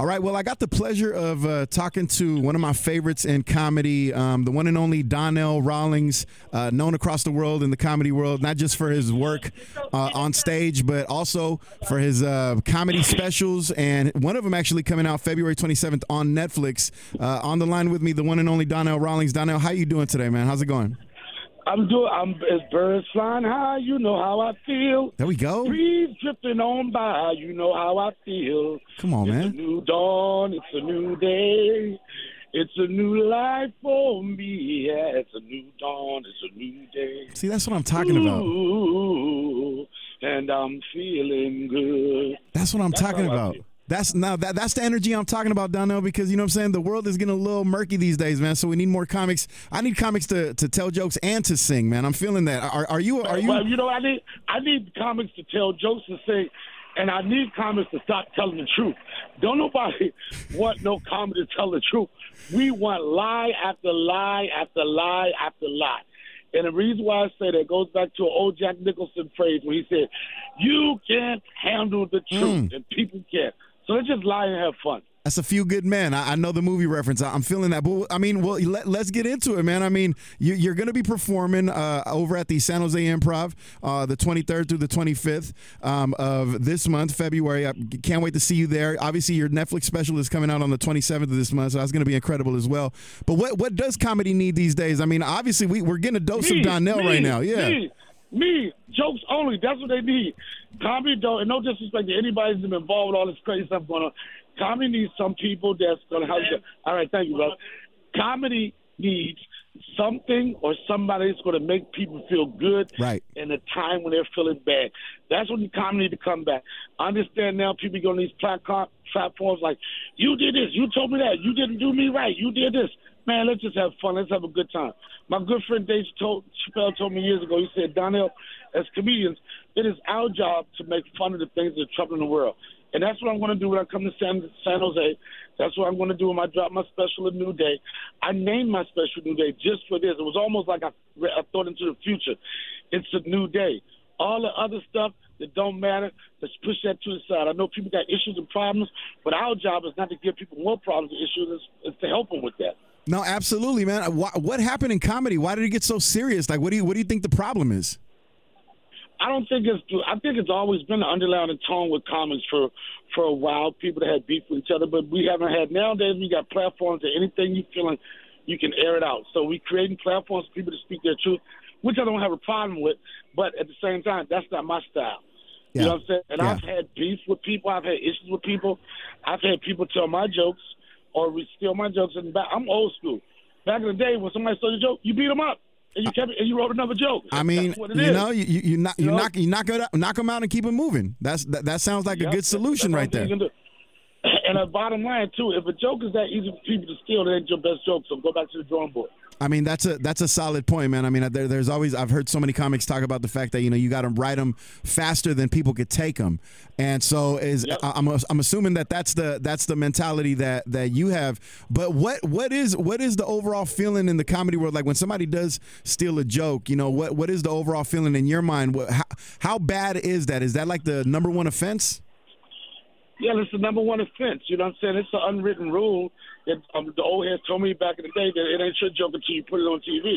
All right. Well, I got the pleasure of uh, talking to one of my favorites in comedy, um, the one and only Donnell Rawlings, uh, known across the world in the comedy world, not just for his work uh, on stage, but also for his uh, comedy specials. And one of them actually coming out February 27th on Netflix. Uh, on the line with me, the one and only Donnell Rawlings. Donnell, how you doing today, man? How's it going? I'm doing. I'm as birds flying high. You know how I feel. There we go. Breeze drifting on by. You know how I feel. Come on, it's man. a new dawn. It's a new day. It's a new life for me. Yeah, it's a new dawn. It's a new day. See, that's what I'm talking about. Ooh, and I'm feeling good. That's what I'm That's talking about. That's now that that's the energy I'm talking about, Donnell, because you know what I'm saying? The world is getting a little murky these days, man. So we need more comics. I need comics to, to tell jokes and to sing, man. I'm feeling that. Are, are you are you Well, you know, I need I need comics to tell jokes and sing and I need comics to stop telling the truth. Don't nobody want no comic to tell the truth. We want lie after lie after lie after lie. And the reason why I say that goes back to an old Jack Nicholson phrase where he said, "You can't handle the truth, mm. and people can't." So let's just lie and have fun. That's a few good men. I, I know the movie reference. I, am feeling that. But I mean, well, let, us get into it, man. I mean, you, you're going to be performing uh, over at the San Jose Improv uh, the 23rd through the 25th um, of this month, February. I can't wait to see you there. Obviously, your Netflix special is coming out on the 27th of this month, so that's going to be incredible as well. But what what does comedy need these days? I mean, obviously, we, we're getting a dose Me, of Donnell me, right now. Yeah. Me, me, jokes only. That's what they need. Comedy don't, and no disrespect to anybody who's been involved with all this crazy stuff going on. Comedy needs some people that's going to help you. All right, thank you, brother. Comedy needs something or somebody that's going to make people feel good Right. in a time when they're feeling bad. That's when the comedy to come back. I understand now people go on these platform, platforms like, you did this, you told me that, you didn't do me right, you did this. Man, let's just have fun. Let's have a good time. My good friend Dave told, Chappelle told me years ago, he said, Donnell, as comedians, it is our job to make fun of the things that are troubling the world. And that's what I'm going to do when I come to San, San Jose. That's what I'm going to do when I drop my special a New Day. I named my special New Day just for this. It was almost like I, I thought into the future. It's a new day. All the other stuff that don't matter, let's push that to the side. I know people got issues and problems, but our job is not to give people more problems and issues. It's, it's to help them with that. No, absolutely, man. What, happened in comedy? Why did it get so serious? Like, what do you what do you think the problem is? I don't think it's. I think it's always been an underlying tone with comics for for a while. People that had beef with each other, but we haven't had nowadays. We got platforms that anything you feeling, you can air it out. So we creating platforms for people to speak their truth, which I don't have a problem with. But at the same time, that's not my style. Yeah. You know what I'm saying? And Yeah. I've had beef with people. I've had issues with people. I've had people tell my jokes or steal my jokes. And back, I'm old school. Back in the day, when somebody stole your joke, you beat them up. And you kept and you wrote another joke. I mean, That's what it you is. know, you you, knock you, You know? knock you knock it out, knock them out and keep it moving. That's that, that sounds like a good solution right there. you can do. And the bottom line too, if a joke is that easy for people to steal, it ain't your best joke. So go back to the drawing board. I mean, that's a that's a solid point, man. I mean, there, there's always I've heard so many comics talk about the fact that you know you got to write them faster than people could take them, and so is Yep. I- I'm I'm assuming that that's the that's the mentality that that you have. But what what is what is the overall feeling in the comedy world like when somebody does steal a joke? You know, what what is the overall feeling in your mind? What, how how bad is that? Is that like the number one offense? Yeah, it's the number one offense. You know what I'm saying? It's an unwritten rule that um, the old heads told me back in the day that it ain't your joke until you put it on TV.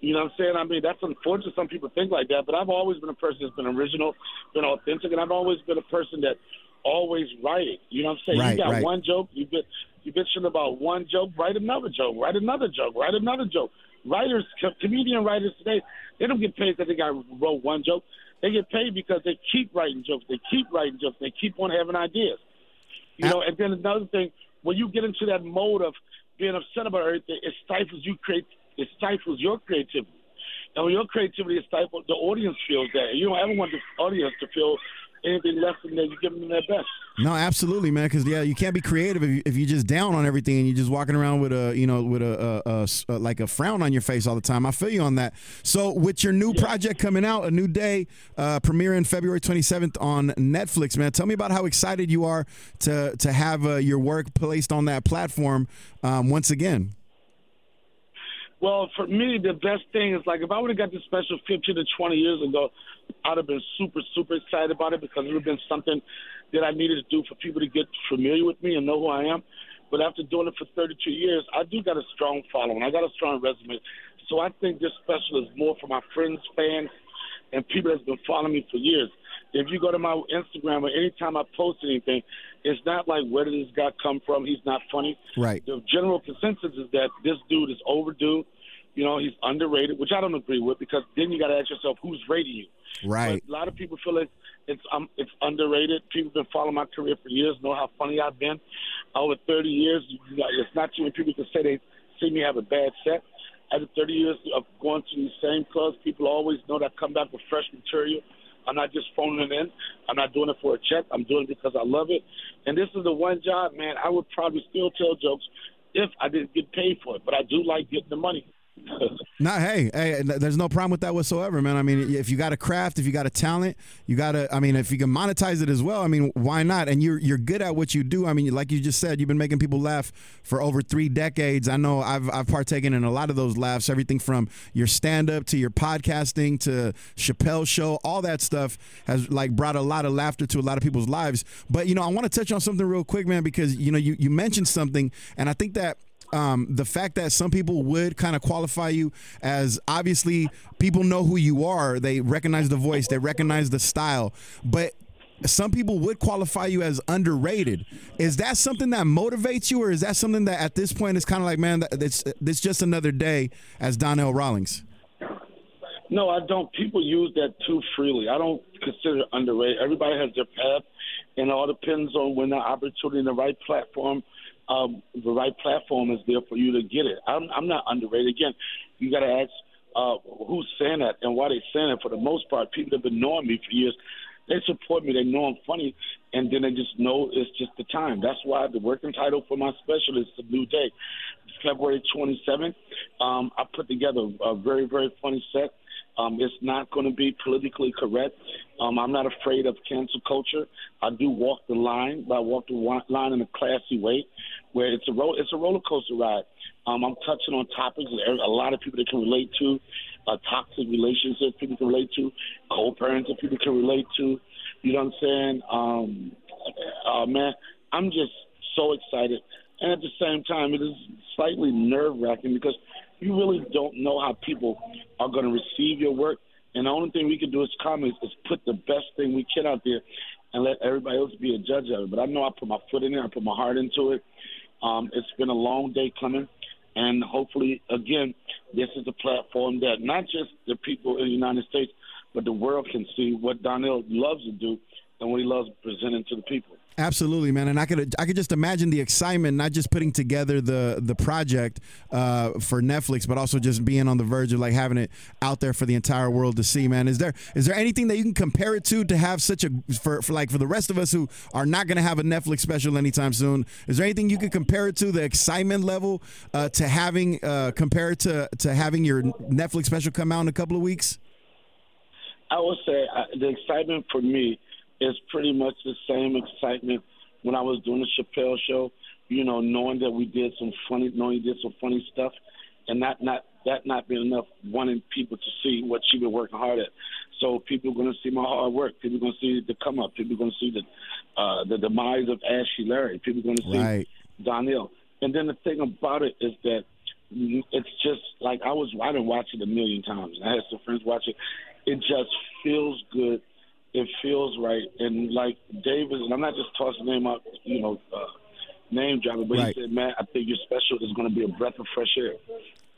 You know what I'm saying? I mean, that's unfortunate. Some people think like that, but I've always been a person that's been original, been authentic, and I've always been a person that always writing. You know what I'm saying? Right, you got right. one joke, you bit you bitching about one joke, write another joke, write another joke, write another joke. Writers, co- comedian writers today, they don't get paid because they got wrote one joke. They get paid because they keep writing jokes, they keep writing jokes, they keep on having ideas. You know, and then another thing, when you get into that mode of being upset about everything, it stifles you create it stifles your creativity. And when your creativity is stifled, the audience feels that. You don't ever want the audience to feel anything less than that you give them their best. No, absolutely, man. Because yeah, you can't be creative if you, if you just down on everything and you're just walking around with a you know with a like a frown on your face all the time. I feel you on that. So with your new project coming out, a new day, uh, premiering February 27th on Netflix, man. Tell me about how excited you are to to have uh, your work placed on that platform um, once again. Well, for me, the best thing is like if I would have got this special 15 to 20 years ago, I'd have been super, super excited about it because it would have been something that I needed to do for people to get familiar with me and know who I am. But after doing it for 32 years, I do got a strong following. I got a strong resume. So I think this special is more for my friends, fans, and people that's been following me for years. If you go to my Instagram or anytime I post anything, it's not like where did this guy come from? He's not funny. Right. The general consensus is that this dude is overdue. You know, he's underrated, which I don't agree with because then you got to ask yourself who's rating you. Right. But a lot of people feel like it's um it's underrated. People have been following my career for years, know how funny I've been. Over 30 years, it's not too many people can say they see me have a bad set. After 30 years of going to these same clubs, people always know that I come back with fresh material. I'm not just phoning it in. I'm not doing it for a check. I'm doing it because I love it. And this is the one job, man, I would probably still tell jokes if I didn't get paid for it. But I do like getting the money. No, hey, hey, there's no problem with that whatsoever, man. I mean, if you got a craft, if you got a talent, you got to. I mean, if you can monetize it as well, I mean, why not? And you're you're good at what you do. I mean, like you just said, you've been making people laugh for over three decades. I know I've I've partaken in a lot of those laughs. Everything from your stand up to your podcasting to Chappelle show, all that stuff has like brought a lot of laughter to a lot of people's lives. But you know, I want to touch on something real quick, man, because you know you you mentioned something, and I think that um, the fact that some people would kind of qualify you as obviously people know who you are, they recognize the voice, they recognize the style, but some people would qualify you as underrated. Is that something that motivates you, or is that something that at this point is kind of like, man, it's it's just another day as Donnell Rawlings? No, I don't. People use that too freely. I don't consider underrated. Everybody has their path, and it all depends on when the opportunity and the right platform um, the right platform is there for you to get it. I'm, I'm not underrated. Again, you got to ask uh, who's saying that and why they saying it. For the most part, people have been knowing me for years. They support me. They know I'm funny, and then they just know it's just the time. That's why the working title for my special is "The New Day." February 27th. Um, I put together a very, very funny set. Um, it's not going to be politically correct. Um, I'm not afraid of cancel culture. I do walk the line, but I walk the line in a classy way, where it's a ro- it's a roller coaster ride. Um, I'm touching on topics that a lot of people that can relate to, uh, toxic relationships people can relate to, co-parents that people can relate to. You know what I'm saying? Um, uh, man, I'm just so excited, and at the same time, it is slightly nerve wracking because you really don't know how people are going to receive your work. And the only thing we can do as comics is put the best thing we can out there and let everybody else be a judge of it. But I know I put my foot in it, I put my heart into it. Um, it's been a long day coming. And hopefully, again, this is a platform that not just the people in the United States, but the world can see what Donnell loves to do and what he loves presenting to the people. Absolutely, man, and I could I could just imagine the excitement, not just putting together the the project uh, for Netflix, but also just being on the verge of like having it out there for the entire world to see. Man, is there is there anything that you can compare it to to have such a for, for like for the rest of us who are not going to have a Netflix special anytime soon? Is there anything you can compare it to the excitement level uh, to having uh, compared to to having your Netflix special come out in a couple of weeks? I would say uh, the excitement for me it's pretty much the same excitement when I was doing the Chappelle show. You know, knowing that we did some funny, knowing he did some funny stuff, and that not that not being enough, wanting people to see what she been working hard at. So people are going to see my hard work. People are going to see the come up. People are going to see the uh, the demise of Ashy Larry. People are going to see right. Donnell. And then the thing about it is that it's just like I was. I didn't watch it a million times. I had some friends watch it. It just feels good it feels right. And like David, and I'm not just tossing name out, you know, uh, name dropping, but right. he said, man, I think your special is going to be a breath of fresh air.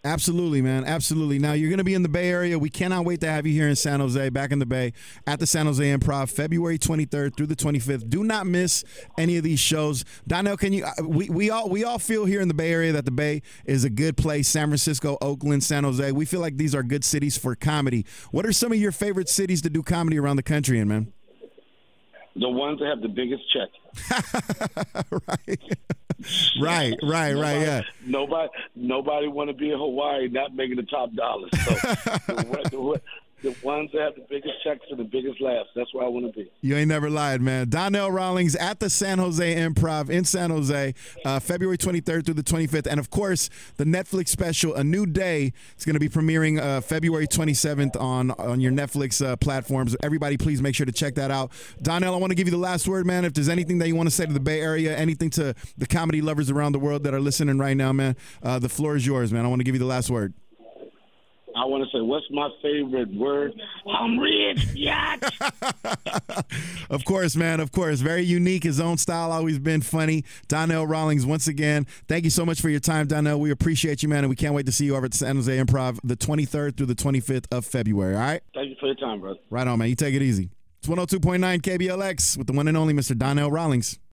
Absolutely, man. Absolutely. Now you're going to be in the Bay Area. We cannot wait to have you here in San Jose, back in the Bay, at the San Jose Improv, February 23rd through the 25th. Do not miss any of these shows. Donnell, can you? Uh, we, we all we all feel here in the Bay Area that the Bay is a good place. San Francisco, Oakland, San Jose. We feel like these are good cities for comedy. What are some of your favorite cities to do comedy around the country in, man? The ones that have the biggest check. right. right, right, nobody, right. Yeah. Nobody, nobody want to be in Hawaii not making the top dollars. So the, the, the ones that have the biggest checks and the biggest laughs. That's where I want to be. You ain't never lied, man. Donnell Rawlings at the San Jose Improv in San Jose, uh, February 23rd through the 25th. And of course, the Netflix special, A New Day, is going to be premiering uh, February 27th on, on your Netflix uh, platforms. Everybody, please make sure to check that out. Donnell, I want to give you the last word, man. If there's anything that you want to say to the Bay Area, anything to the comedy lovers around the world that are listening right now, man, uh, the floor is yours, man. I want to give you the last word. I want to say, what's my favorite word? I'm rich, yacht. of course, man. Of course. Very unique. His own style always been funny. Donnell Rawlings, once again, thank you so much for your time, Donnell. We appreciate you, man, and we can't wait to see you over at San Jose Improv the 23rd through the 25th of February. All right? Thank you for your time, brother. Right on, man. You take it easy. It's 102.9 KBLX with the one and only Mr. Donnell Rawlings.